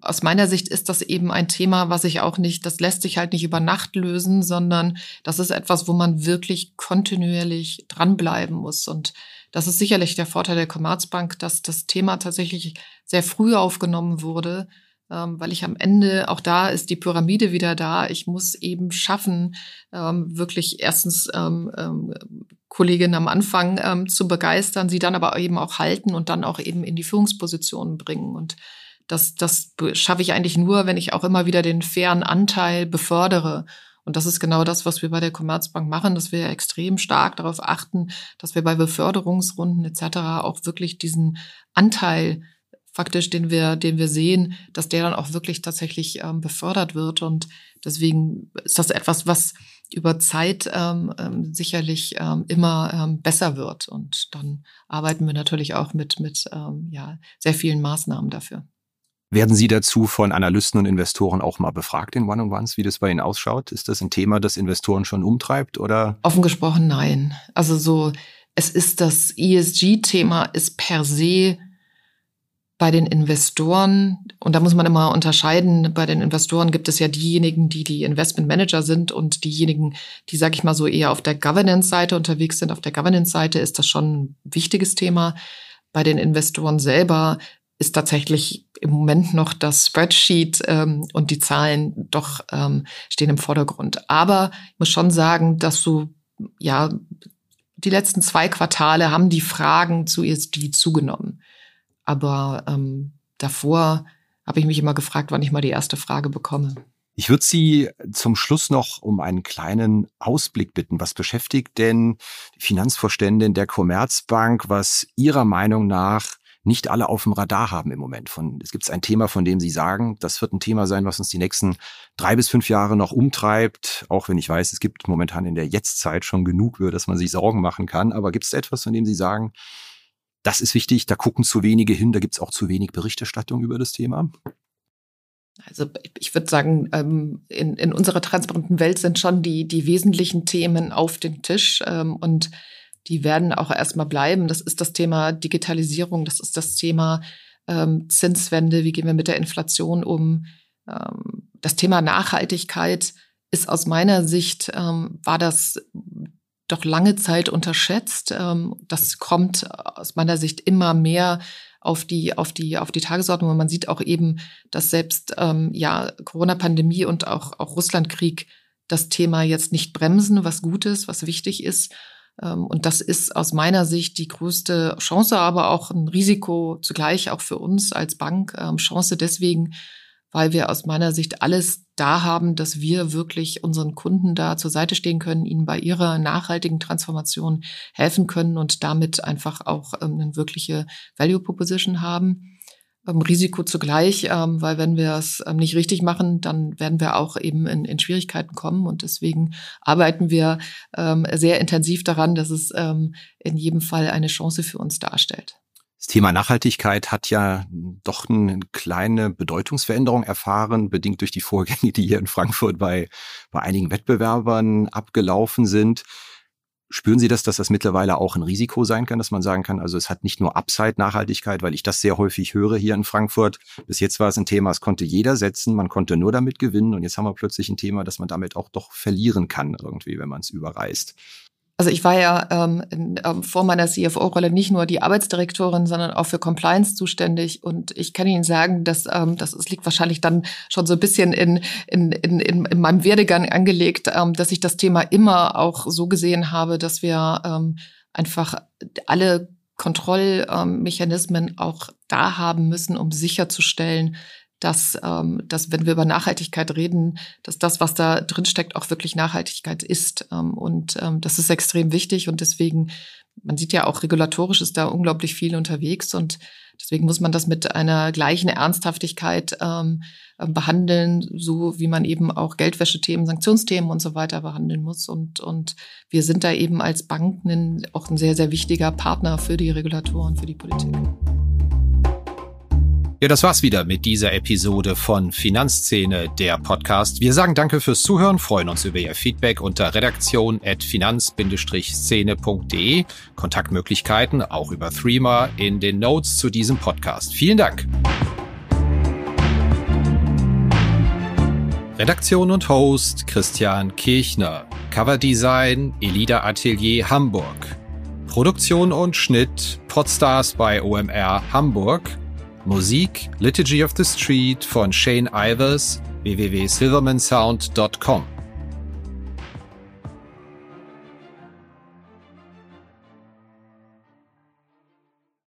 B: aus meiner Sicht ist das eben ein Thema, was sich auch nicht, das lässt sich halt nicht über Nacht lösen, sondern das ist etwas, wo man wirklich kontinuierlich dranbleiben muss. Und das ist sicherlich der Vorteil der Commerzbank, dass das Thema tatsächlich sehr früh aufgenommen wurde ähm, weil ich am Ende, auch da ist die Pyramide wieder da, ich muss eben schaffen, ähm, wirklich erstens ähm, Kolleginnen am Anfang zu begeistern, sie dann aber eben auch halten und dann auch eben in die Führungspositionen bringen. Und das, das schaffe ich eigentlich nur, wenn ich auch immer wieder den fairen Anteil befördere. Und das ist genau das, was wir bei der Commerzbank machen, dass wir extrem stark darauf achten, dass wir bei Beförderungsrunden etc. auch wirklich diesen Anteil faktisch, den wir, den wir sehen, dass der dann auch wirklich tatsächlich ähm, befördert wird. Und deswegen ist das etwas, was über Zeit ähm, ähm, sicherlich ähm, immer ähm, besser wird. Und dann arbeiten wir natürlich auch mit, mit ähm, ja, sehr vielen Maßnahmen dafür.
A: Werden Sie dazu von Analysten und Investoren auch mal befragt in One-on-Ones, wie das bei Ihnen ausschaut? Ist das ein Thema, das Investoren schon umtreibt oder?
B: Offen gesprochen, nein. Also so, es ist das ESG-Thema ist per se bei den Investoren, und da muss man immer unterscheiden, bei den Investoren gibt es ja diejenigen, die die Investmentmanager sind und diejenigen, die, sag ich mal so, eher auf der Governance-Seite unterwegs sind. Auf der Governance-Seite ist das schon ein wichtiges Thema. Bei den Investoren selber ist tatsächlich im Moment noch das Spreadsheet ähm, und die Zahlen doch ähm, stehen im Vordergrund. Aber ich muss schon sagen, dass so, ja, die letzten zwei Quartale haben die Fragen zu ESG zugenommen. Aber ähm, davor habe ich mich immer gefragt, wann ich mal die erste Frage bekomme.
A: Ich würde Sie zum Schluss noch um einen kleinen Ausblick bitten. Was beschäftigt denn die Finanzvorständin der Commerzbank, was Ihrer Meinung nach nicht alle auf dem Radar haben im Moment? Von, es gibt ein Thema, von dem Sie sagen, das wird ein Thema sein, was uns die nächsten drei bis fünf Jahre noch umtreibt. Auch wenn ich weiß, es gibt momentan in der Jetztzeit schon genug, über das man sich Sorgen machen kann. Aber gibt es etwas, von dem Sie sagen, das ist wichtig, da gucken zu wenige hin, da gibt es auch zu wenig Berichterstattung über das Thema.
B: Also ich würde sagen, ähm, in, in unserer transparenten Welt sind schon die, die wesentlichen Themen auf dem Tisch ähm, und die werden auch erstmal bleiben. Das ist das Thema Digitalisierung, das ist das Thema ähm, Zinswende, wie gehen wir mit der Inflation um. das Thema Nachhaltigkeit ist aus meiner Sicht, war das doch lange Zeit unterschätzt. Ähm, das kommt aus meiner Sicht immer mehr auf die, auf die, auf die Tagesordnung. Und man sieht auch eben, dass selbst, ähm, ja, Corona-Pandemie und auch, auch Russlandkrieg das Thema jetzt nicht bremsen, was gut ist, was wichtig ist. Ähm, und das ist aus meiner Sicht die größte Chance, aber auch ein Risiko zugleich auch für uns als Bank. Chance deswegen, weil wir aus meiner Sicht alles da haben, dass wir wirklich unseren Kunden da zur Seite stehen können, ihnen bei ihrer nachhaltigen Transformation helfen können und damit einfach auch ähm, eine wirkliche Value Proposition haben. Ähm, Risiko zugleich, ähm, weil wenn wir es ähm, nicht richtig machen, dann werden wir auch eben in, in Schwierigkeiten kommen. Und deswegen arbeiten wir ähm, sehr intensiv daran, dass es ähm, in jedem Fall eine Chance für uns darstellt.
A: Das Thema Nachhaltigkeit hat ja doch eine kleine Bedeutungsveränderung erfahren, bedingt durch die Vorgänge, die hier in Frankfurt bei, bei einigen Wettbewerbern abgelaufen sind. Spüren Sie das, dass das mittlerweile auch ein Risiko sein kann, dass man sagen kann, also es hat nicht nur Upside-Nachhaltigkeit, weil ich das sehr häufig höre hier in Frankfurt. Bis jetzt war es ein Thema, es konnte jeder setzen, man konnte nur damit gewinnen und jetzt haben wir plötzlich ein Thema, dass man damit auch doch verlieren kann irgendwie, wenn man es überreißt.
B: Also ich war ja ähm, in, ähm, vor meiner CFO-Rolle nicht nur die Arbeitsdirektorin, sondern auch für Compliance zuständig. Und ich kann Ihnen sagen, dass ähm, das es liegt wahrscheinlich dann schon so ein bisschen in, in, in, in meinem Werdegang angelegt, ähm, dass ich das Thema immer auch so gesehen habe, dass wir ähm, einfach alle Kontrollmechanismen auch da haben müssen, um sicherzustellen, dass, ähm, dass wenn wir über Nachhaltigkeit reden, dass das, was da drin steckt, auch wirklich Nachhaltigkeit ist. Ähm, und ähm, das ist extrem wichtig und deswegen, man sieht ja auch regulatorisch ist da unglaublich viel unterwegs und deswegen muss man das mit einer gleichen Ernsthaftigkeit ähm, äh, behandeln, so wie man eben auch Geldwäschethemen, Sanktionsthemen und so weiter behandeln muss. Und, und wir sind da eben als Banken auch ein sehr, sehr wichtiger Partner für die Regulatoren, für die Politik.
A: Ja, das war's wieder mit dieser Episode von Finanzszene, der Podcast. Wir sagen danke fürs Zuhören, freuen uns über Ihr Feedback unter redaktion.finanz-szene.de. Kontaktmöglichkeiten auch über Threema in den Notes zu diesem Podcast. Vielen Dank. Redaktion und Host Christian Kirchner. Coverdesign Elida Atelier Hamburg. Produktion und Schnitt Podstars bei OMR Hamburg. Musik Liturgy of the Street von Shane Ivers www.silvermansound.com